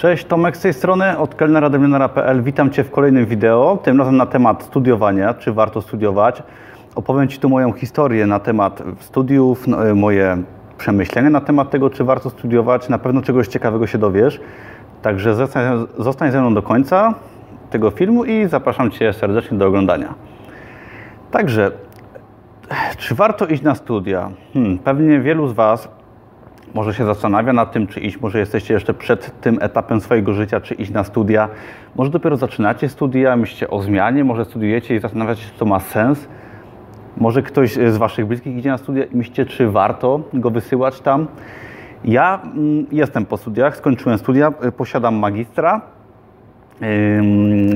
Cześć, Tomek z tej strony, od kelnera.pl. Witam Cię w kolejnym wideo, tym razem na temat studiowania, czy warto studiować. Opowiem Ci tu moją historię na temat studiów, no, e, moje przemyślenia na temat tego, czy warto studiować. Na pewno czegoś ciekawego się dowiesz. Także zostań, zostań ze mną do końca tego filmu i zapraszam Cię serdecznie do oglądania. Także, czy warto iść na studia? Hmm, pewnie wielu z Was może się zastanawia nad tym, czy iść, może jesteście jeszcze przed tym etapem swojego życia, czy iść na studia. Może dopiero zaczynacie studia, myślicie o zmianie, może studiujecie i zastanawiacie się, czy to ma sens. Może ktoś z Waszych bliskich idzie na studia i myślicie, czy warto go wysyłać tam. Ja mm, jestem po studiach, skończyłem studia, y, posiadam magistra.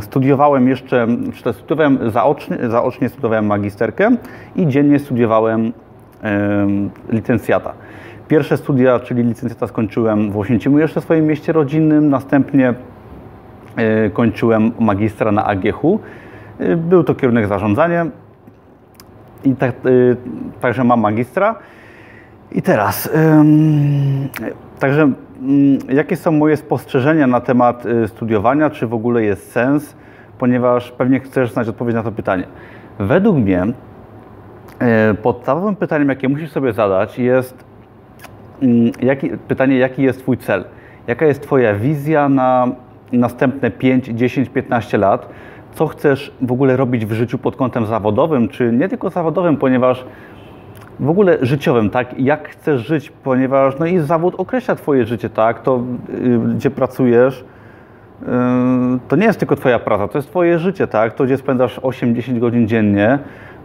Studiowałem jeszcze, czy studiowałem zaocznie, zaocznie studiowałem magisterkę i dziennie studiowałem licencjata. Pierwsze studia, czyli licencjata skończyłem w Oświęcimiu jeszcze w swoim mieście rodzinnym, następnie e, kończyłem magistra na AGH. E, był to kierunek zarządzanie i tak, e, także mam magistra. I teraz, także mm, jakie są moje spostrzeżenia na temat studiowania, czy w ogóle jest sens, ponieważ pewnie chcesz znać odpowiedź na to pytanie. Według mnie podstawowym pytaniem, jakie musisz sobie zadać jest, jaki, pytanie, jaki jest Twój cel? Jaka jest Twoja wizja na następne 5, 10, 15 lat? Co chcesz w ogóle robić w życiu pod kątem zawodowym, czy nie tylko zawodowym, ponieważ w ogóle życiowym, tak? Jak chcesz żyć, ponieważ no i zawód określa Twoje życie, tak? To, yy, gdzie pracujesz, yy, to nie jest tylko Twoja praca, to jest Twoje życie, tak? To, gdzie spędzasz 8-10 godzin dziennie,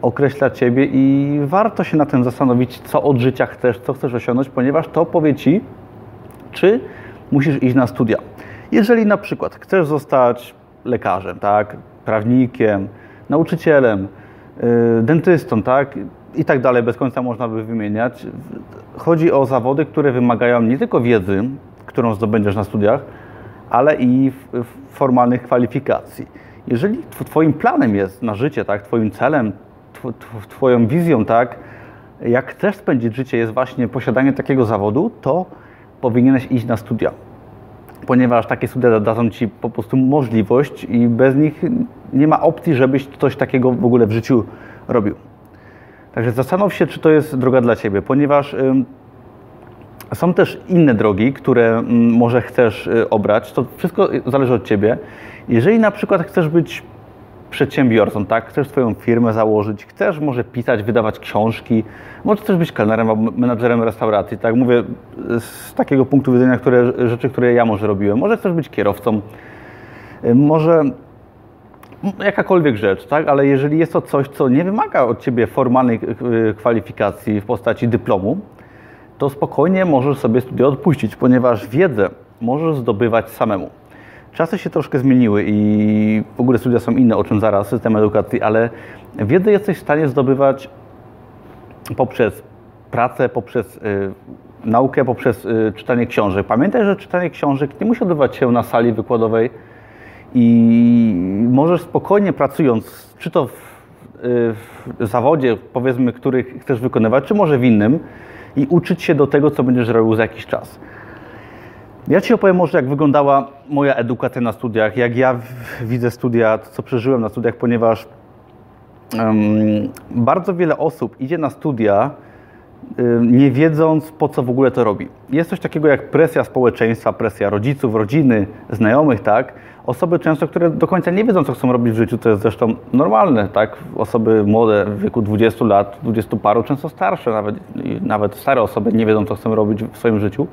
określa Ciebie i warto się na tym zastanowić, co od życia chcesz, co chcesz osiągnąć, ponieważ to powie Ci, czy musisz iść na studia. Jeżeli na przykład chcesz zostać lekarzem, tak, prawnikiem, nauczycielem, yy, dentystą, tak, i tak dalej, bez końca można by wymieniać. Chodzi o zawody, które wymagają nie tylko wiedzy, którą zdobędziesz na studiach, ale i formalnych kwalifikacji. Jeżeli Twoim planem jest na życie, tak, Twoim celem, Twoją wizją, tak, jak chcesz spędzić życie, jest właśnie posiadanie takiego zawodu, to powinieneś iść na studia. Ponieważ takie studia dadzą Ci po prostu możliwość i bez nich nie ma opcji, żebyś coś takiego w ogóle w życiu robił. Także zastanów się, czy to jest droga dla Ciebie, ponieważ są też inne drogi, które może chcesz y, obrać. To wszystko zależy od Ciebie. Jeżeli na przykład chcesz być przedsiębiorcą, tak? Chcesz swoją firmę założyć, chcesz może pisać, wydawać książki, może chcesz być kelnerem albo menadżerem restauracji, tak? Mówię z takiego punktu widzenia, które, rzeczy, które ja może robiłem. Może chcesz być kierowcą, może jakakolwiek rzecz, tak? Ale jeżeli jest to coś, co nie wymaga od Ciebie formalnej e, kwalifikacji w postaci dyplomu, to spokojnie możesz sobie studia odpuścić, ponieważ wiedzę możesz zdobywać samemu. Czasy się troszkę zmieniły i w ogóle studia są inne, o czym zaraz, system edukacji, ale wiedzę jesteś w stanie zdobywać poprzez pracę, poprzez y, naukę, poprzez y, czytanie książek. Pamiętaj, że czytanie książek nie musi odbywać się na sali wykładowej i możesz spokojnie pracując, czy to w, y, w zawodzie, powiedzmy, który chcesz wykonywać, czy może w innym, i uczyć się do tego, co będziesz robił za jakiś czas. Ja Ci opowiem może, jak wyglądała moja edukacja na studiach, jak ja widzę studia, co przeżyłem na studiach, ponieważ um, bardzo wiele osób idzie na studia nie wiedząc, po co w ogóle to robi. Jest coś takiego jak presja społeczeństwa, presja rodziców, rodziny, znajomych, tak? Osoby często, które do końca nie wiedzą, co chcą robić w życiu, to jest zresztą normalne, tak? Osoby młode w wieku 20 lat, 20 paru, często starsze, nawet, nawet stare osoby nie wiedzą, co chcą robić w swoim życiu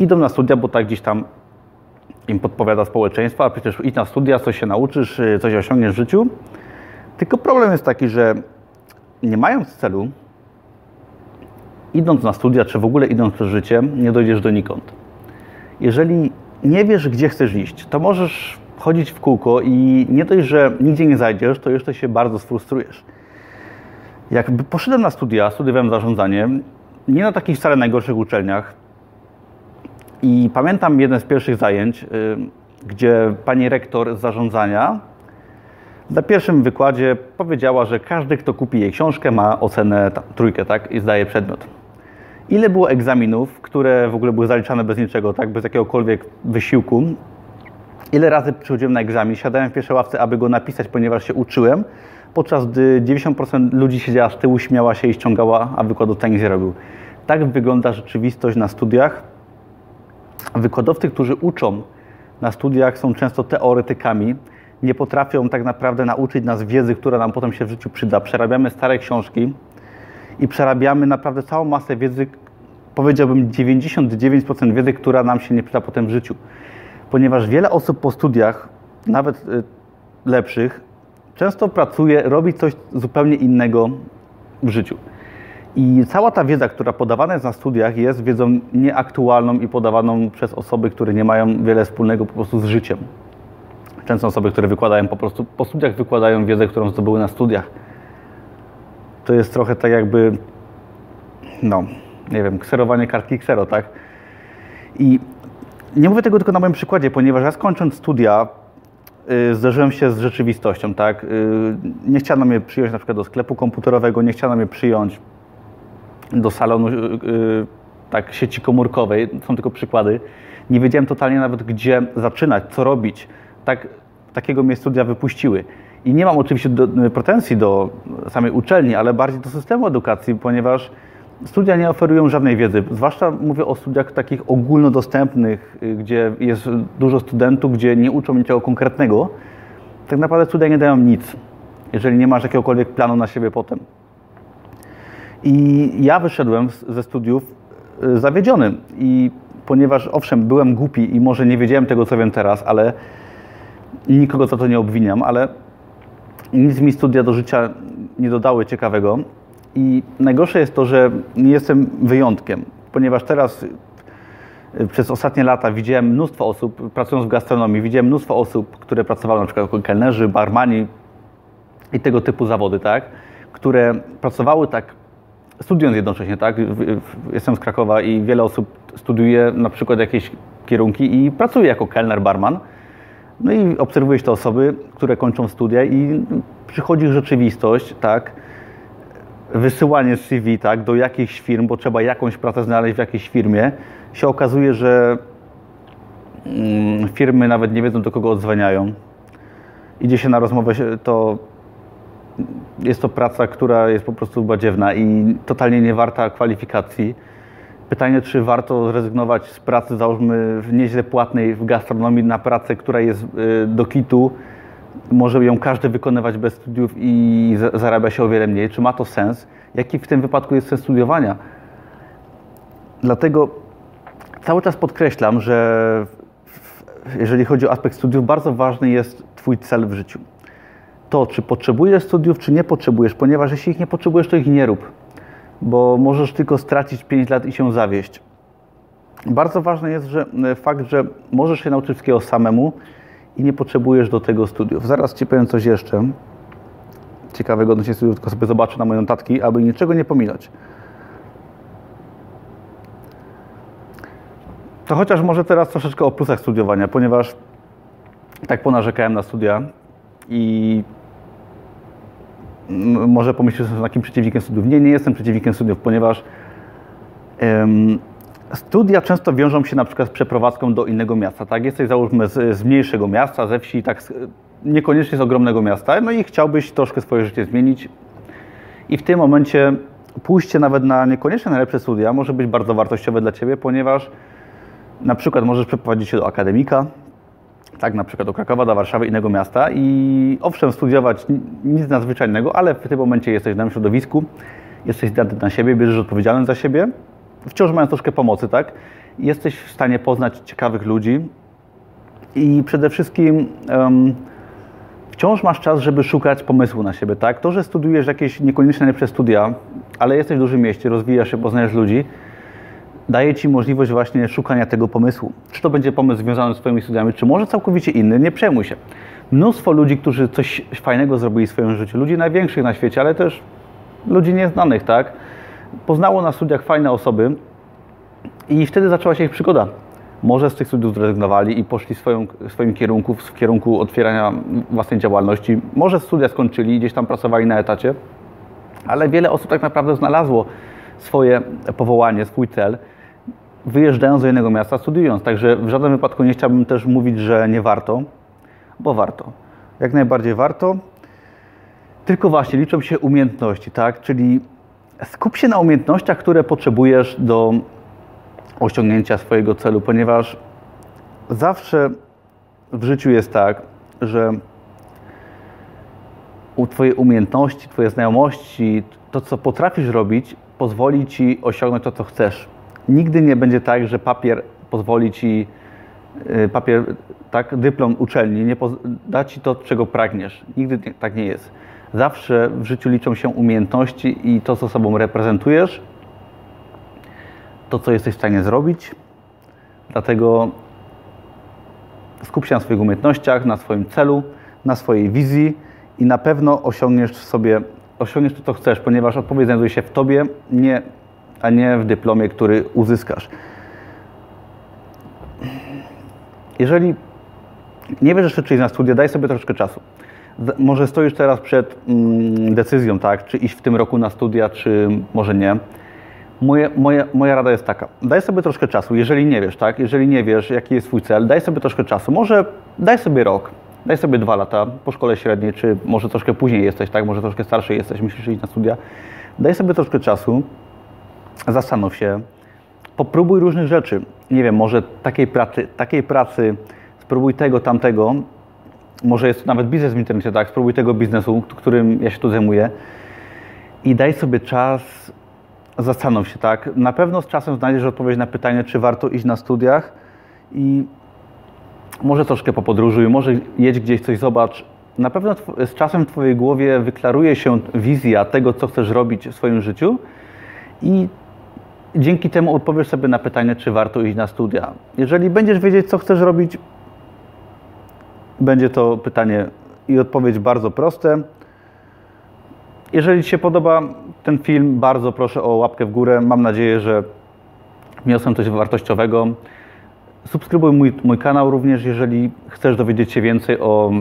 idą na studia, bo tak gdzieś tam im podpowiada społeczeństwo, a przecież idź na studia, coś się nauczysz, y, coś osiągniesz w życiu. Tylko problem jest taki, że nie mając celu, idąc na studia, czy w ogóle idąc przez życie, nie dojdziesz do nikąd. Jeżeli nie wiesz, gdzie chcesz iść, to możesz chodzić w kółko i nie dość, że nigdzie nie zajdziesz, to jeszcze się bardzo sfrustrujesz. Jakby poszedłem na studia, studiowałem zarządzanie, nie na takich wcale najgorszych uczelniach, i pamiętam jeden z pierwszych zajęć, y, gdzie pani rektor z zarządzania na pierwszym wykładzie powiedziała, że każdy, kto kupi jej książkę, ma ocenę tam, trójkę, tak? I zdaje przedmiot. ile było egzaminów, które w ogóle były zaliczane bez niczego, tak, bez jakiegokolwiek wysiłku. Ile razy przychodziłem na egzamin, siadałem w pierwszej ławce, aby go napisać, ponieważ się uczyłem, podczas gdy 90% ludzi siedziała z tyłu, śmiała się i ściągała, a wykładu tak nie zrobił. Tak wygląda rzeczywistość na studiach. Wykładowcy, którzy uczą na studiach, są często teoretykami, nie potrafią tak naprawdę nauczyć nas wiedzy, która nam potem się w życiu przyda. Przerabiamy stare książki i przerabiamy naprawdę całą masę wiedzy, powiedziałbym 99% wiedzy, która nam się nie przyda potem w życiu. Ponieważ wiele osób po studiach, nawet y, lepszych, często pracuje, robi coś zupełnie innego w życiu. I cała ta wiedza, która podawana jest na studiach, jest wiedzą nieaktualną i podawaną przez osoby, które nie mają wiele wspólnego po prostu z życiem. Często osoby, które wykładają po prostu po studiach, wykładają wiedzę, którą zdobyły na studiach. To jest trochę tak jakby, no, nie wiem, kserowanie kartki ksero, tak? I nie mówię tego tylko na moim przykładzie, ponieważ ja skończąc studia, yy, zderzyłem się z rzeczywistością, tak? Yy, nie chciano mnie przyjąć na przykład do sklepu komputerowego, nie chciano mnie przyjąć do salonu yy, tak, sieci komórkowej, są tylko przykłady. Nie wiedziałem totalnie nawet, gdzie zaczynać, co robić. Tak, takiego mnie studia wypuściły. I nie mam oczywiście do, pretensji do samej uczelni, ale bardziej do systemu edukacji, ponieważ studia nie oferują żadnej wiedzy. Zwłaszcza mówię o studiach takich ogólnodostępnych, gdzie jest dużo studentów, gdzie nie uczą niczego konkretnego. Tak naprawdę studia nie dają nic, jeżeli nie masz jakiegokolwiek planu na siebie potem. I ja wyszedłem ze studiów y, zawiedziony. I ponieważ owszem, byłem głupi i może nie wiedziałem tego, co wiem teraz, ale nikogo za to nie obwiniam, ale nic mi studia do życia nie dodały ciekawego. I najgorsze jest to, że nie jestem wyjątkiem, ponieważ teraz y, przez ostatnie lata widziałem mnóstwo osób, pracując w gastronomii, widziałem mnóstwo osób, które pracowały na przykład jako kelnerzy, barmani i tego typu zawody, tak, które pracowały tak, studiując jednocześnie, tak, jestem z Krakowa i wiele osób studiuje na przykład jakieś kierunki i pracuje jako kelner, barman, no i obserwujesz te osoby, które kończą studia i przychodzi rzeczywistość, tak, wysyłanie CV, tak, do jakichś firm, bo trzeba jakąś pracę znaleźć w jakiejś firmie, się okazuje, że mm, firmy nawet nie wiedzą, do kogo odzwaniają. Idzie się na rozmowę, to jest to praca, która jest po prostu badziewna i totalnie nie warta kwalifikacji. Pytanie, czy warto rezygnować z pracy, załóżmy, w nieźle płatnej w gastronomii na pracę, która jest y, do kitu, może ją każdy wykonywać bez studiów i zarabia się o wiele mniej. Czy ma to sens? Jaki w tym wypadku jest sens studiowania? Dlatego cały czas podkreślam, że jeżeli chodzi o aspekt studiów, bardzo ważny jest Twój cel w życiu. To, czy potrzebujesz studiów, czy nie potrzebujesz, ponieważ jeśli ich nie potrzebujesz, to ich nie rób bo możesz tylko stracić 5 lat i się zawieść. Bardzo ważny jest że, e, fakt, że możesz się nauczyć wszystkiego samemu i nie potrzebujesz do tego studiów. Zaraz Ci powiem coś jeszcze ciekawego odnośnie studiów, tylko sobie zobaczę na moje notatki, aby niczego nie pominąć. To chociaż może teraz troszeczkę o plusach studiowania, ponieważ tak ponarzekałem na studia i może pomyśleć, że jestem takim przeciwnikiem studiów. Nie, nie jestem przeciwnikiem studiów, ponieważ studia często wiążą się na przykład z przeprowadzką do innego miasta. Tak? Jesteś załóżmy z, z mniejszego miasta, ze wsi, tak niekoniecznie z ogromnego miasta, no i chciałbyś troszkę swoje życie zmienić i w tym momencie pójście nawet na niekoniecznie najlepsze studia może być bardzo wartościowe dla Ciebie, ponieważ na przykład możesz przeprowadzić się do akademika, tak, na przykład do Krakowa, do Warszawy, innego miasta i owszem, studiować nic nadzwyczajnego, ale w tym momencie jesteś w danym środowisku, jesteś zdany na siebie, bierzesz odpowiedzialność za siebie, wciąż mając troszkę pomocy, tak? Jesteś w stanie poznać ciekawych ludzi i przede wszystkim um, wciąż masz czas, żeby szukać pomysłu na siebie, tak? To, że studiujesz jakieś niekoniecznie najlepsze studia, ale jesteś w dużym mieście, rozwijasz się, poznajesz ludzi, daje Ci możliwość właśnie szukania tego pomysłu. Czy to będzie pomysł związany z Twoimi studiami, czy może całkowicie inny, nie przejmuj się. Mnóstwo ludzi, którzy coś fajnego zrobili w swoim życiu, ludzi największych na świecie, ale też ludzi nieznanych, tak? Poznało na studiach fajne osoby i wtedy zaczęła się ich przygoda. Może z tych studiów zrezygnowali i poszli w swoim, swoim kierunku, w kierunku otwierania własnej działalności. Może studia skończyli, gdzieś tam pracowali na etacie, ale wiele osób tak naprawdę znalazło swoje powołanie, swój cel, wyjeżdżając do innego miasta, studiując. Także w żadnym wypadku nie chciałbym też mówić, że nie warto, bo warto. Jak najbardziej warto. Tylko właśnie liczą się umiejętności, tak? Czyli skup się na umiejętnościach, które potrzebujesz do osiągnięcia swojego celu, ponieważ zawsze w życiu jest tak, że Twoje umiejętności, Twoje znajomości, to co potrafisz robić, pozwoli Ci osiągnąć to, co chcesz. Nigdy nie będzie tak, że papier pozwoli Ci, y, papier, tak, dyplom uczelni nie da Ci to, czego pragniesz. Nigdy nie, tak nie jest. Zawsze w życiu liczą się umiejętności i to, co sobą reprezentujesz, to, co jesteś w stanie zrobić. Dlatego skup się na swoich umiejętnościach, na swoim celu, na swojej wizji i na pewno osiągniesz sobie, osiągniesz to, co chcesz, ponieważ odpowiedź znajduje się w tobie, nie, a nie w dyplomie, który uzyskasz. Jeżeli nie czy iść na studia, daj sobie troszkę czasu. Może stoisz teraz przed mm, decyzją, tak, czy iść w tym roku na studia, czy może nie. Moje, moje, moja rada jest taka, daj sobie troszkę czasu, jeżeli nie wiesz, tak, jeżeli nie wiesz, jaki jest twój cel, daj sobie troszkę czasu, może daj sobie rok, daj sobie dwa lata po szkole średniej, czy może troszkę później jesteś, tak, może troszkę starszy jesteś, myślisz iść na studia, daj sobie troszkę czasu, zastanów się, popróbuj różnych rzeczy, nie wiem, może takiej pracy, takiej pracy, spróbuj tego, tamtego, może jest nawet biznes w internecie, tak, spróbuj tego biznesu, którym ja się tu zajmuję. I daj sobie czas zastanów się, tak? Na pewno z czasem znajdziesz odpowiedź na pytanie, czy warto iść na studiach. I może troszkę popodróżuj, może jedź gdzieś coś zobacz. Na pewno z czasem w Twojej głowie wyklaruje się wizja tego, co chcesz robić w swoim życiu. I dzięki temu odpowiesz sobie na pytanie, czy warto iść na studia. Jeżeli będziesz wiedzieć, co chcesz robić, będzie to pytanie i odpowiedź bardzo proste. Jeżeli Ci się podoba ten film, bardzo proszę o łapkę w górę. Mam nadzieję, że wniosłem coś wartościowego. Subskrybuj mój, mój kanał również, jeżeli chcesz dowiedzieć się więcej o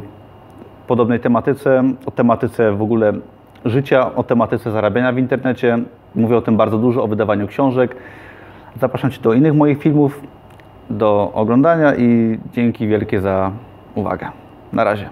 podobnej tematyce, o tematyce w ogóle życia, o tematyce zarabiania w internecie. Mówię o tym bardzo dużo, o wydawaniu książek. Zapraszam Cię do innych moich filmów, do oglądania i dzięki wielkie za uwagę. Na razie.